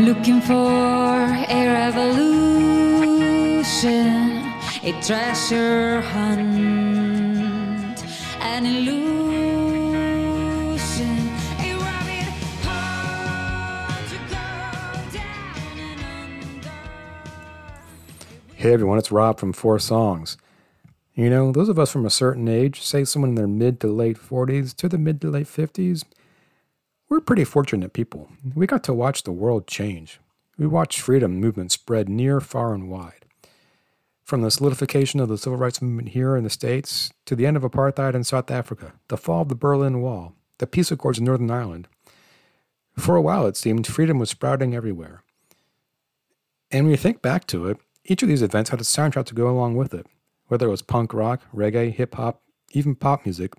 Looking for a revolution, a treasure hunt, an illusion, a rabbit hole to go down and under. Hey everyone, it's Rob from Four Songs. You know, those of us from a certain age, say someone in their mid to late 40s to the mid to late 50s, we're pretty fortunate people. We got to watch the world change. We watched freedom movement spread near, far, and wide. From the solidification of the civil rights movement here in the States to the end of apartheid in South Africa, the fall of the Berlin Wall, the peace accords in Northern Ireland. For a while, it seemed freedom was sprouting everywhere. And when you think back to it, each of these events had a soundtrack to go along with it. Whether it was punk rock, reggae, hip hop, even pop music,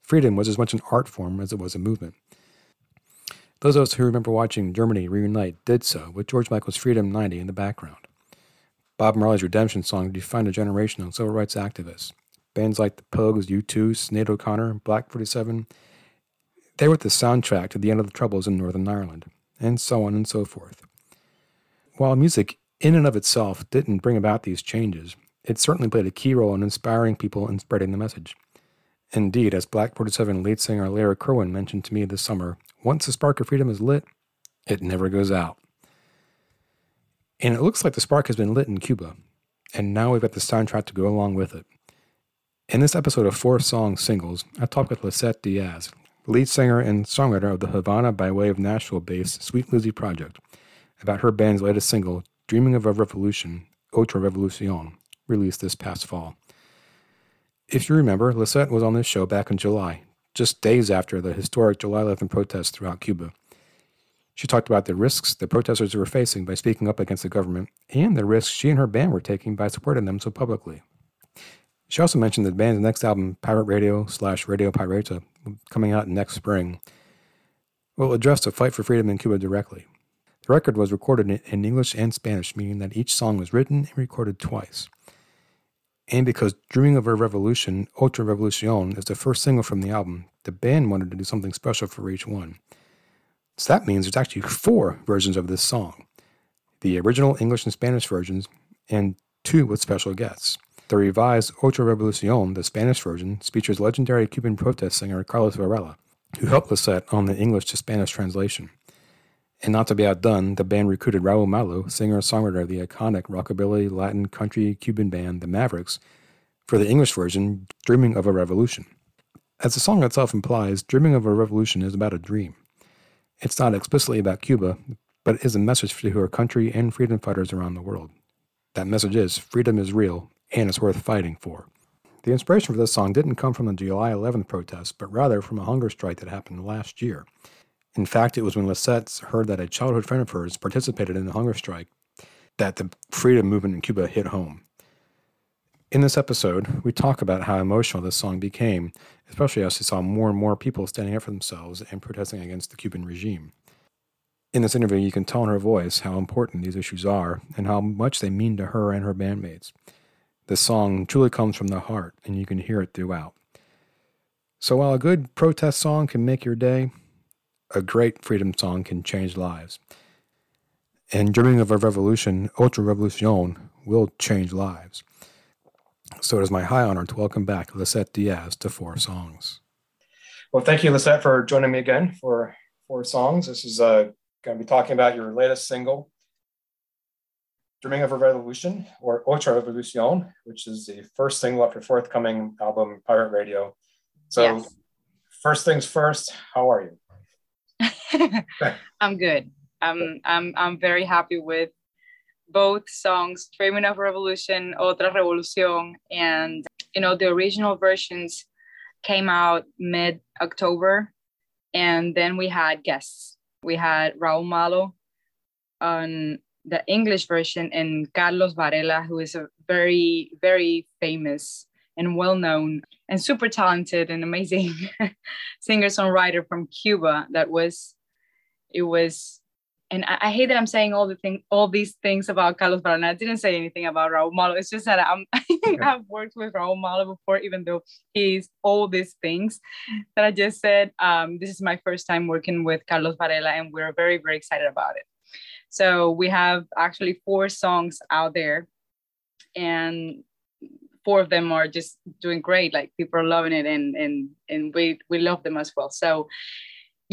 freedom was as much an art form as it was a movement. Those of us who remember watching Germany reunite did so with George Michael's Freedom 90 in the background. Bob Marley's Redemption song defined a generation of civil rights activists. Bands like the Pogues, U2, Sinead O'Connor, Black 47, they were the soundtrack to the end of the Troubles in Northern Ireland, and so on and so forth. While music in and of itself didn't bring about these changes, it certainly played a key role in inspiring people and spreading the message. Indeed, as Black 47 lead singer Larry Kirwan mentioned to me this summer, once the spark of freedom is lit, it never goes out. And it looks like the spark has been lit in Cuba, and now we've got the soundtrack to go along with it. In this episode of Four Song Singles, I talk with Lisette Diaz, lead singer and songwriter of the Havana by way of Nashville based Sweet Lizzy Project, about her band's latest single, Dreaming of a Revolution, Otra Revolucion, released this past fall. If you remember, Lisette was on this show back in July, just days after the historic July 11 protests throughout Cuba. She talked about the risks the protesters were facing by speaking up against the government and the risks she and her band were taking by supporting them so publicly. She also mentioned that the band's next album, Pirate Radio slash Radio Pirata, coming out next spring, will address the fight for freedom in Cuba directly. The record was recorded in English and Spanish, meaning that each song was written and recorded twice. And because Dreaming of a Revolution, Otra Revolucion, is the first single from the album, the band wanted to do something special for each one. So that means there's actually four versions of this song the original English and Spanish versions, and two with special guests. The revised Otra Revolucion, the Spanish version, features legendary Cuban protest singer Carlos Varela, who helped Lisette on the English to Spanish translation. And not to be outdone, the band recruited Raul Malo, singer songwriter of the iconic rockabilly Latin country Cuban band The Mavericks, for the English version, Dreaming of a Revolution. As the song itself implies, Dreaming of a Revolution is about a dream. It's not explicitly about Cuba, but it is a message to our country and freedom fighters around the world. That message is freedom is real and it's worth fighting for. The inspiration for this song didn't come from the July 11th protests, but rather from a hunger strike that happened last year. In fact, it was when Lisette heard that a childhood friend of hers participated in the hunger strike that the freedom movement in Cuba hit home. In this episode, we talk about how emotional this song became, especially as we saw more and more people standing up for themselves and protesting against the Cuban regime. In this interview, you can tell in her voice how important these issues are and how much they mean to her and her bandmates. This song truly comes from the heart, and you can hear it throughout. So, while a good protest song can make your day, a great freedom song can change lives. And dreaming of a revolution, Otra Revolucion, will change lives. So it is my high honor to welcome back Lisette Diaz to Four Songs. Well, thank you, Lisette, for joining me again for Four Songs. This is uh, going to be talking about your latest single, Dreaming of a Revolution, or Otra Revolucion, which is the first single off your forthcoming album, Pirate Radio. So, Yes. first things first, how are you? I'm good. I'm I'm I'm very happy with both songs, Dreaming of Revolution, Otra Revolución, and you know the original versions came out mid October, and then we had guests. We had Raúl Malo on the English version and Carlos Varela, who is a very very famous and well known and super talented and amazing singer songwriter from Cuba. That was it was and I, I hate that I'm saying all the thing all these things about Carlos Varela. I didn't say anything about Raúl Malo. It's just that I'm I've worked with Raúl Malo before, even though he's all these things that I just said. Um, this is my first time working with Carlos Varela, and we're very, very excited about it. So we have actually four songs out there, and four of them are just doing great. Like people are loving it, and and and we we love them as well. So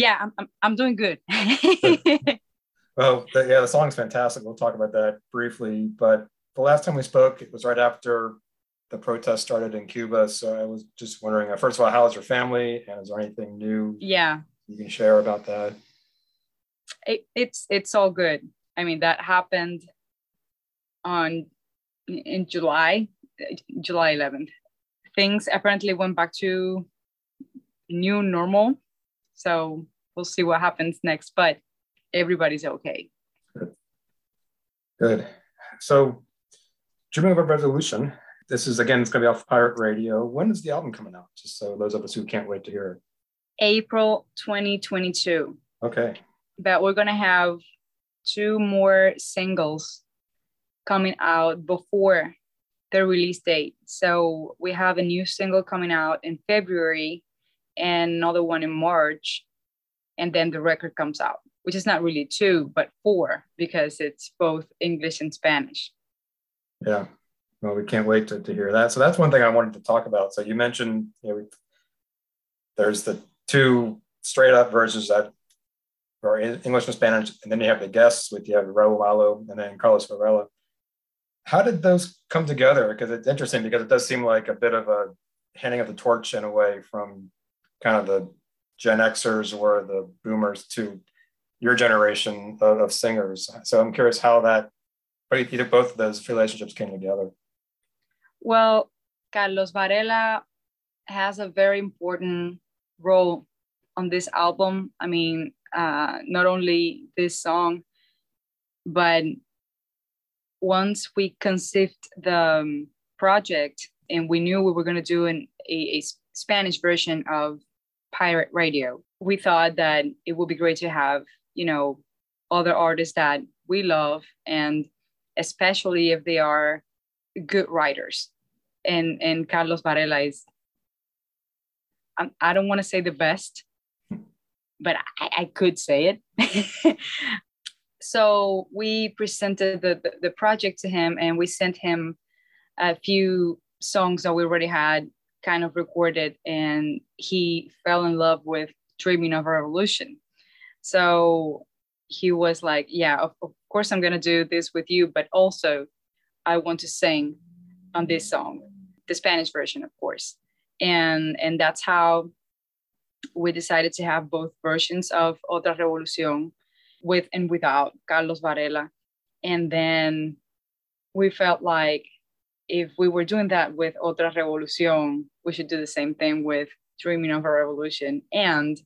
yeah, I'm I'm, I'm doing good. well, the, yeah, the song's fantastic. We'll talk about that briefly. But the last time we spoke, it was right after the protest started in Cuba. So I was just wondering, uh, first of all, how is your family, and is there anything new? Yeah, you can share about that. It, it's it's all good. I mean, that happened on in July, July 11th. Things apparently went back to new normal. So we'll see what happens next, but everybody's okay. Good. Good. So, Dreaming of a Revolution, this is again, it's going to be off pirate radio. When is the album coming out? Just so those of us who can't wait to hear it. April 2022. Okay. That we're going to have two more singles coming out before the release date. So we have a new single coming out in February and another one in March. And then the record comes out, which is not really two, but four because it's both English and Spanish. Yeah. Well, we can't wait to, to hear that. So that's one thing I wanted to talk about. So you mentioned you know, there's the two straight up versions that are English and Spanish, and then you have the guests with you have Raul Malo and then Carlos Varela. How did those come together? Because it's interesting because it does seem like a bit of a handing of the torch in a way from kind of the Gen Xers or the boomers to your generation of, of singers. So I'm curious how that, either both of those relationships came together. Well, Carlos Varela has a very important role on this album. I mean, uh, not only this song, but once we conceived the um, project and we knew we were going to do an, a, a Spanish version of Pirate Radio, we thought that it would be great to have, you know, other artists that we love and especially if they are good writers. And and Carlos Varela is I'm, I do not want to say the best, but I, I could say it. so we presented the, the, the project to him and we sent him a few songs that we already had kind of recorded and he fell in love with dreaming of a revolution so he was like yeah of, of course i'm going to do this with you but also i want to sing on this song the spanish version of course and and that's how we decided to have both versions of Otra Revolución with and without Carlos Varela. And then we felt like if we were doing that with Otra Revolución, we should do the same thing with Dreaming of a Revolution. And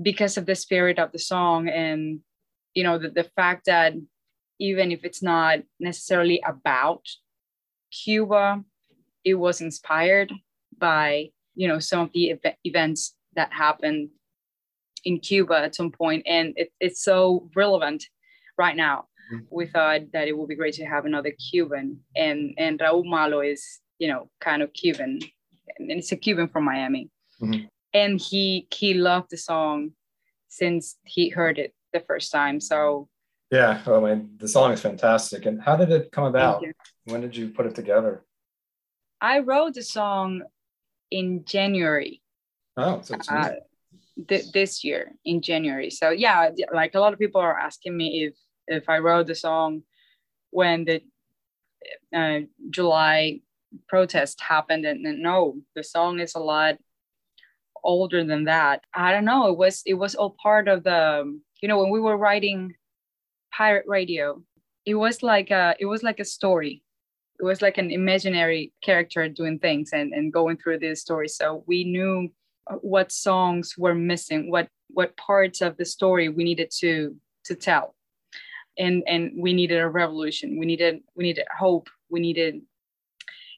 because of the spirit of the song and you know the, the fact that even if it's not necessarily about Cuba, it was inspired by you know some of the ev- events that happened in Cuba at some point, and it, it's so relevant right now. Mm-hmm. We thought that it would be great to have another Cuban, and and Raúl Malo is you know kind of Cuban, and it's a Cuban from Miami, mm-hmm. and he he loved the song since he heard it the first time. So yeah, well, I mean, the song is fantastic. And how did it come about? When did you put it together? I wrote the song in January. Oh, so uh, th- this year in January. So yeah, like a lot of people are asking me if if I wrote the song when the uh, July protest happened, and, and no, the song is a lot older than that. I don't know. It was it was all part of the you know when we were writing pirate radio. It was like a it was like a story it was like an imaginary character doing things and, and going through this story so we knew what songs were missing what what parts of the story we needed to to tell and and we needed a revolution we needed we needed hope we needed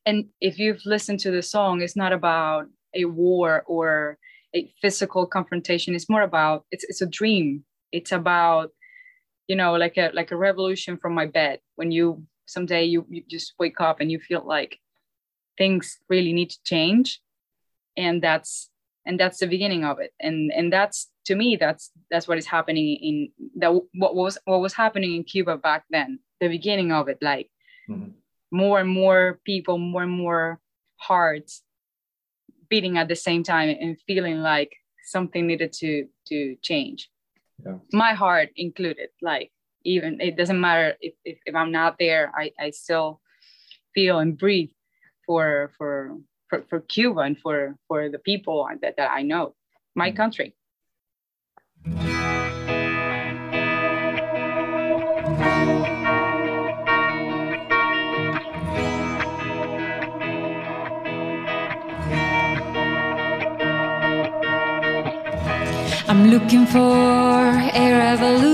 and if you've listened to the song it's not about a war or a physical confrontation. It's more about it's, it's a dream. It's about you know like a like a revolution from my bed. When you someday you, you just wake up and you feel like things really need to change. And that's and that's the beginning of it. And and that's to me that's that's what is happening in that what was what was happening in cuba back then the beginning of it like Mhm. More and more people more and more hearts beating at the same time and feeling like something needed to to change Yeah. my heart included like even it doesn't matter if, if, if i'm not there i i still feel and breathe for for for, for cuba and for for the people that, that i know my Mhm. country I'm looking for a revolution,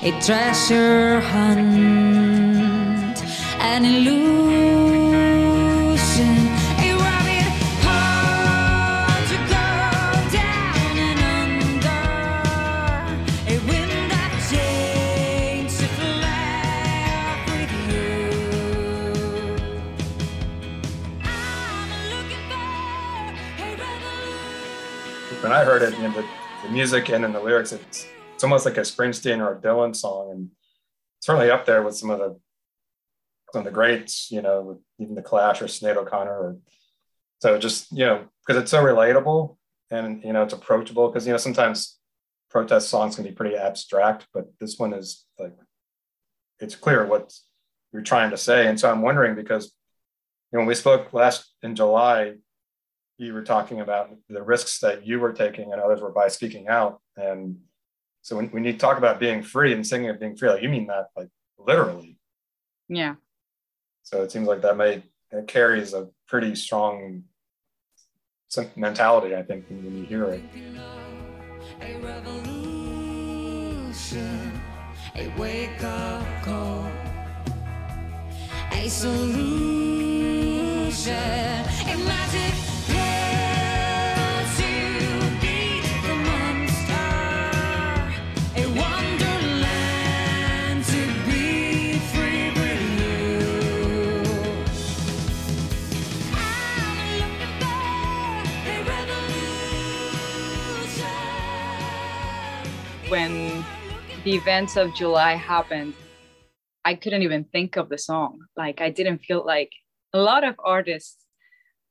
a treasure hunt, an illusion, when I heard it, you know, the, the music and then the lyrics, it's, it's almost like a Springsteen or a Dylan song, and certainly up there with some of the some of the greats, you know, even the Clash or Sinead O'Connor. Or, so just you know, because it's so relatable and you know it's approachable. Because you know sometimes protest songs can be pretty abstract, but this one is like it's clear what you're trying to say. And so I'm wondering because you know when we spoke last in July, you were talking about the risks that you were taking and others were by speaking out. And so when, when you talk about being free and singing of being free, like you mean that like literally. yeah So it seems like that may it carries a pretty strong mentality, I think, when, when you hear it. A revolution, a wake up call, a solution, a magic the events of July happened, I couldn't even think of the song. Like I didn't feel like a lot of artists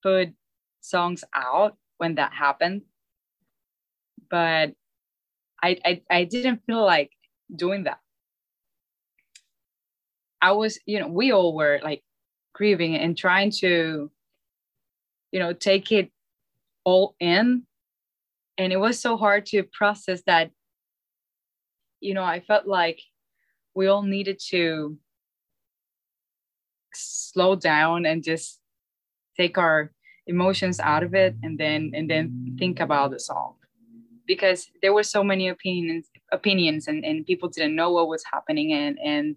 put songs out when that happened, but I I, I didn't feel like doing that. I was, you know, we all were like grieving and trying to, you know, take it all in. And it was so hard to process that you know, I felt like we all needed to slow down and just take our emotions out of it and then and then think about the song. Because there were so many opinions opinions and, and people didn't know what was happening and and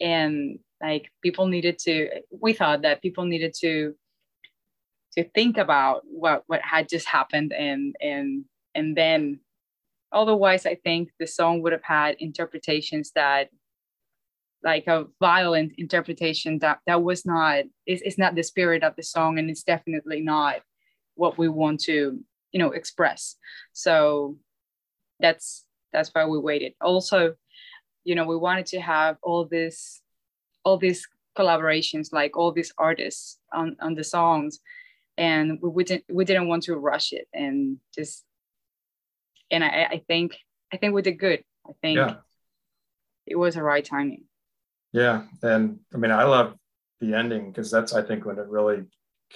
and like people needed to we thought that people needed to to think about what what had just happened and and and then otherwise i think the song would have had interpretations that like a violent interpretation that that was not it's, it's not the spirit of the song and it's definitely not what we want to you know express. So that's that's why we waited. Also you know we wanted to have all this all these collaborations like all these artists on on the songs and we, didn't we didn't want to rush it and just and I, I think I think we did good. I think Yeah. it was the right timing. Yeah. And I mean, I love the ending because that's, I think, when it really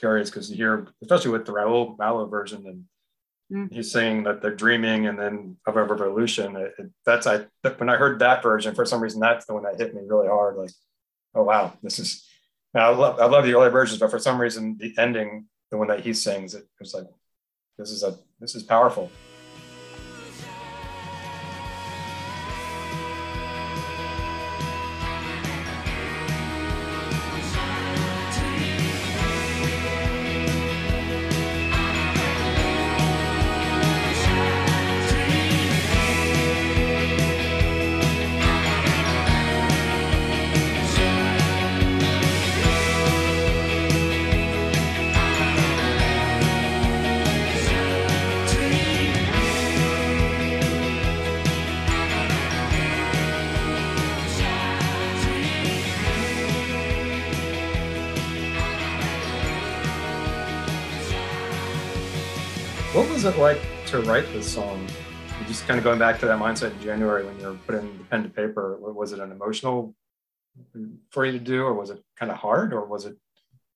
carries because you hear, especially with the Raul Malo version, and Mm. he's saying that they're dreaming and then of a revolution. It, it, that's, I, when I heard that version, for some reason, that's the one that hit me really hard. Like, oh, wow, this is, I love, I love the earlier versions, but for some reason, the ending, the one that he sings, it was like, this is a, this is powerful. It like to write this song? Just kind of going back to that mindset in January when you were putting the pen to paper. Was it an emotional for you to do, or was it kind of hard, or was it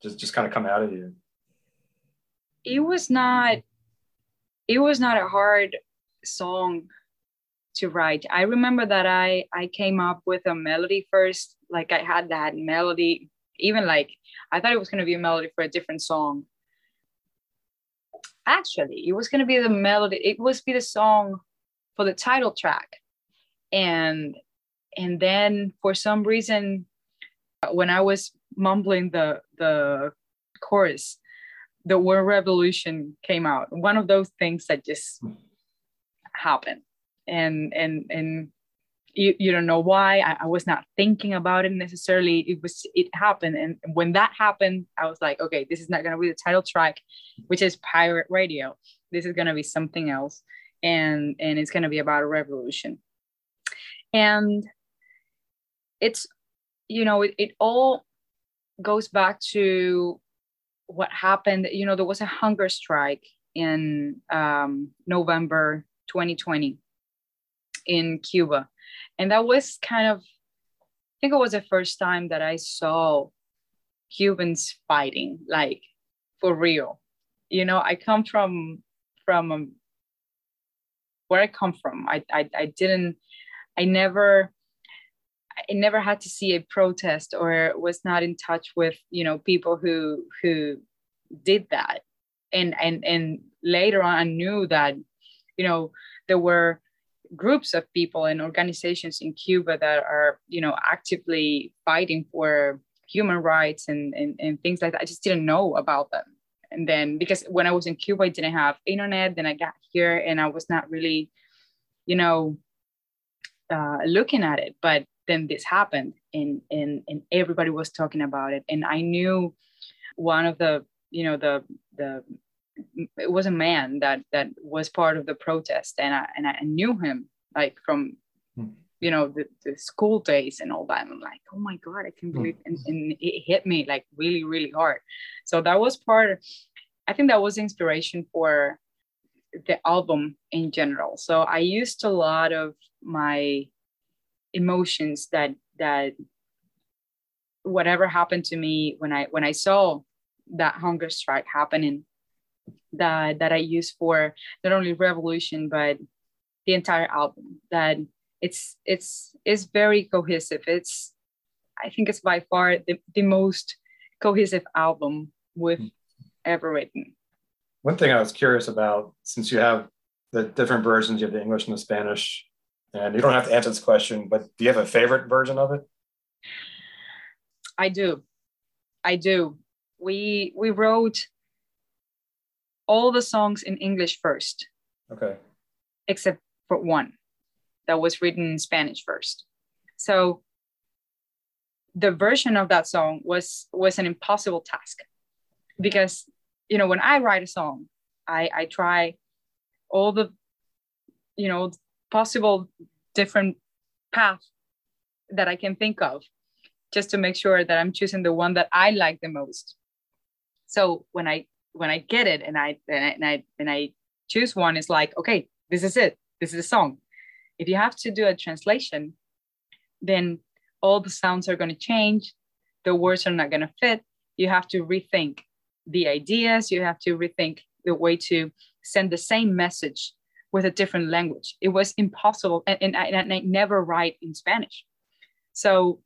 just just kind of come out of you? it was not it was not a hard song to write i remember that i i came up with a melody first like i had that melody even like i thought it was going to be a melody for a different song actually it was going to be the melody it was be the song for the title track. And and then for some reason uh, when i was mumbling the the chorus the word revolution came out. One of those things that just happened. And and and you, you don't know why. I, I was not thinking about it necessarily. It was it happened. And when that happened i was like okay this is not going to be the title track which is pirate radio. This is going to be something else. And and it's going to be about a revolution. And it's you know it, it all goes back to what happened. You know there was a hunger strike in um, november 2020 in cuba and that was kind of i think it was the first time that i saw cubans fighting like for real. You know i come from from um, where i come from I, I i didn't i never I never had to see a protest or was not in touch with you know people who who did that. And and and later on I knew that you know there were groups of people and organizations in Cuba that are you know actively fighting for human rights and, and and things like that. I just didn't know about them. And then because when I was in Cuba I didn't have internet then I got here and I was not really you know uh, looking at it. But then this happened and, and and everybody was talking about it. And i knew one of the you know the the it was a man that that was part of the protest and i and i knew him like from Hmm. you know the, the school days and all that. And i'm like oh my god i can't believe and, and it hit me like really really hard. So that was part i think that was inspiration for the album in general. So i used a lot of my emotions that that whatever happened to me when i when i saw that hunger strike happening that that i use for not only revolution but the entire album that it's it's it's very cohesive it's i think it's by far the, the most cohesive album we've hmm. ever written One thing I was curious about, since you have the different versions, you have the English and the Spanish, and you don't have to answer this question, but do you have a favorite version of it? I do. I do. We we wrote all the songs in English first, Okay. except for one that was written in Spanish first. So the version of that song was was an impossible task because you know when I write a song, I I try all the you know possible different paths that I can think of just to make sure that I'm choosing the one that I like the most. So when I when I get it and I and I and I, choose one, it's like okay, this is it. This is a song. If you have to do a translation, then all the sounds are going to change. The words are not going to fit. You have to rethink the ideas. You have to rethink the way to send the same message with a different language. It was impossible, and, and, I, and I never write in Spanish, so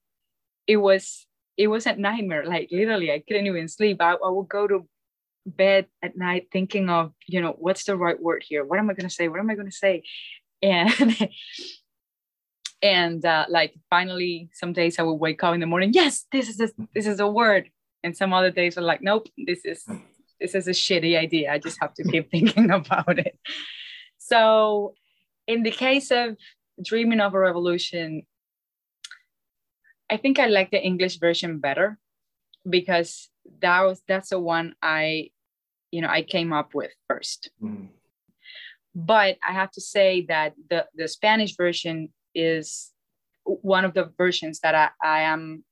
it was it was a nightmare. Like literally, I couldn't even sleep. I, I would go to bed at night thinking of you know what's the right word here. What am I going to say? What am I going to say? And and uh, like finally, some days I would wake up in the morning. Yes, this is a, this is a word. And some other days are like, nope, this is this is a shitty idea. I just have to keep thinking about it. So, in the case of Dreaming of a Revolution, I think I like the English version better because that was that's the one I, you know, I came up with first. Mhm. But I have to say that the the Spanish version is one of the versions that I, I am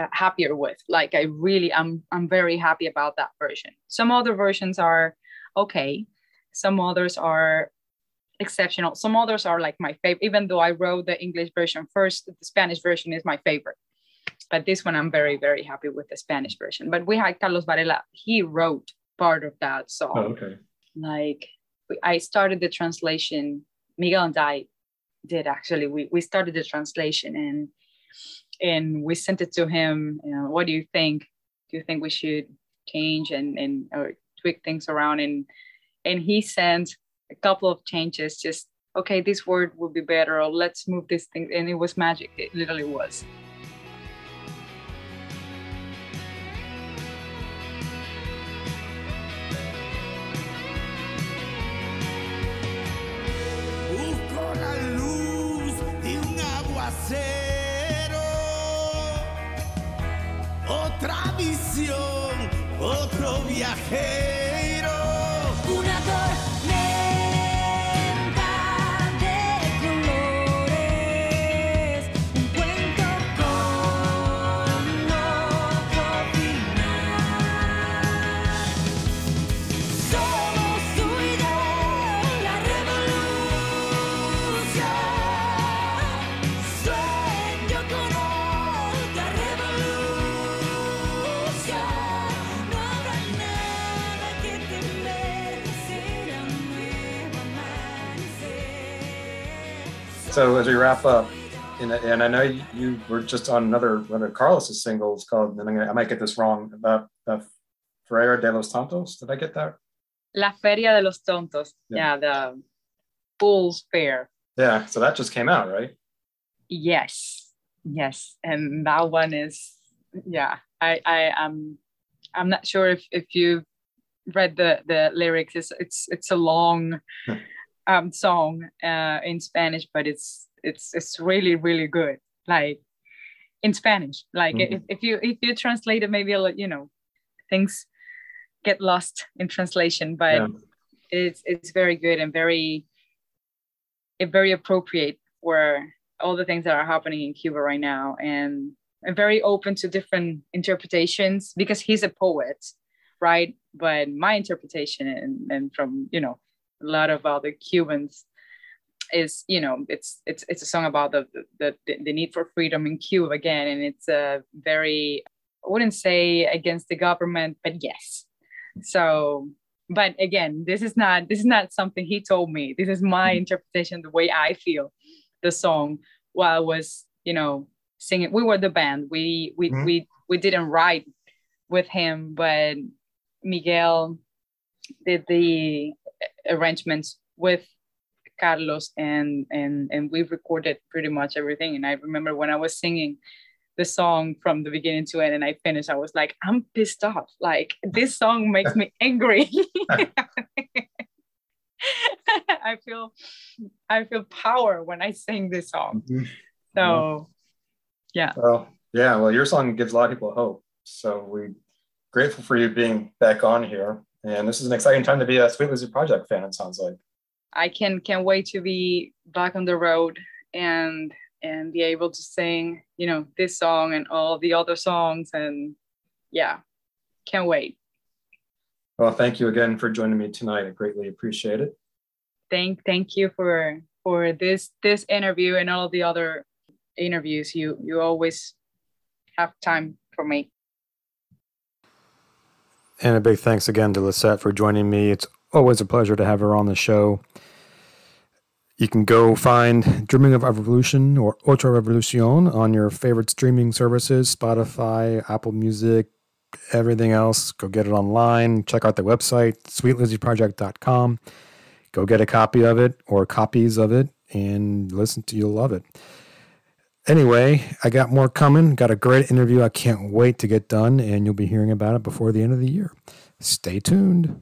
uh, happier with. Like I really, I'm I'm very happy about that version. Some other versions are okay, some others are exceptional. Some others are like my favorite, even though I wrote the English version first, the Spanish version is my favorite. But this one, I'm very, very happy with the Spanish version. But we had Carlos Varela, he wrote part of that so Oh, okay. Like I started the translation, Miguel and I did actually. We, we started the translation and and we sent it to him. You know, what do you think? Do you think we should change and, and or tweak things around? And and he sent a couple of changes, just okay, this word would be better, or let's move this thing. And it was magic. It literally was. Aguacero. Otra visión, otro viajero. So as we wrap up, and, and I know you, you were just on another one of Carlos's singles called, and I'm gonna, I might get this wrong, about the Ferreira de los Tontos. Did I get that? La Feria de los Tontos. Yeah. Yeah, the Fool's Fair. Yeah. So that just came out, right? Yes, yes, and that one is yeah. I I am I'm not sure if if you read the the lyrics. It's it's it's a long. um song uh in Spanish, but it's it's it's really really good. Like in Spanish, like Mhm. if, if you if you translate it, maybe a lot, you know things get lost in translation, but Yeah. it's it's very good and very very appropriate for all the things that are happening in Cuba right now and and very open to different interpretations because he's a poet, right? But my interpretation and, and from you know a lot of other Cubans is you know it's it's it's a song about the the, the, need for freedom in Cuba again and it's a very I wouldn't say against the government but yes. So but again this is not this is not something he told me. This is my interpretation the way I feel the song while I was you know singing. We were the band. We we Mhm. we we didn't write with him but Miguel did the arrangements with Carlos and and and we recorded pretty much everything. And I remember when I was singing the song from the beginning to end and I finished, I was like, I'm pissed off. Like this song makes me angry. I feel I feel power when I sing this song. Mm-hmm. So yeah. Well, yeah. Well, your song gives a lot of people hope. So we grateful for you being back on here. And this is an exciting time to be a Sweet Lizzy Project fan. It sounds like. I can can't wait to be back on the road and and be able to sing, you know, this song and all the other songs and yeah, can't wait. Well, thank you again for joining me tonight. I greatly appreciate it. Thank thank you for for this this interview and all the other interviews. You you always have time for me. And a big thanks again to Lisette for joining me. It's always a pleasure to have her on the show. You can go find Dreaming of Evolution or Otra Revolucion on your favorite streaming services Spotify, Apple Music, everything else. Go get it online. Check out the website, sweetlizzyproject.com. Go get a copy of it or copies of it and listen to You'll love it. Anyway, I got more coming. Got a great interview I can't wait to get done, and you'll be hearing about it before the end of the year. Stay tuned.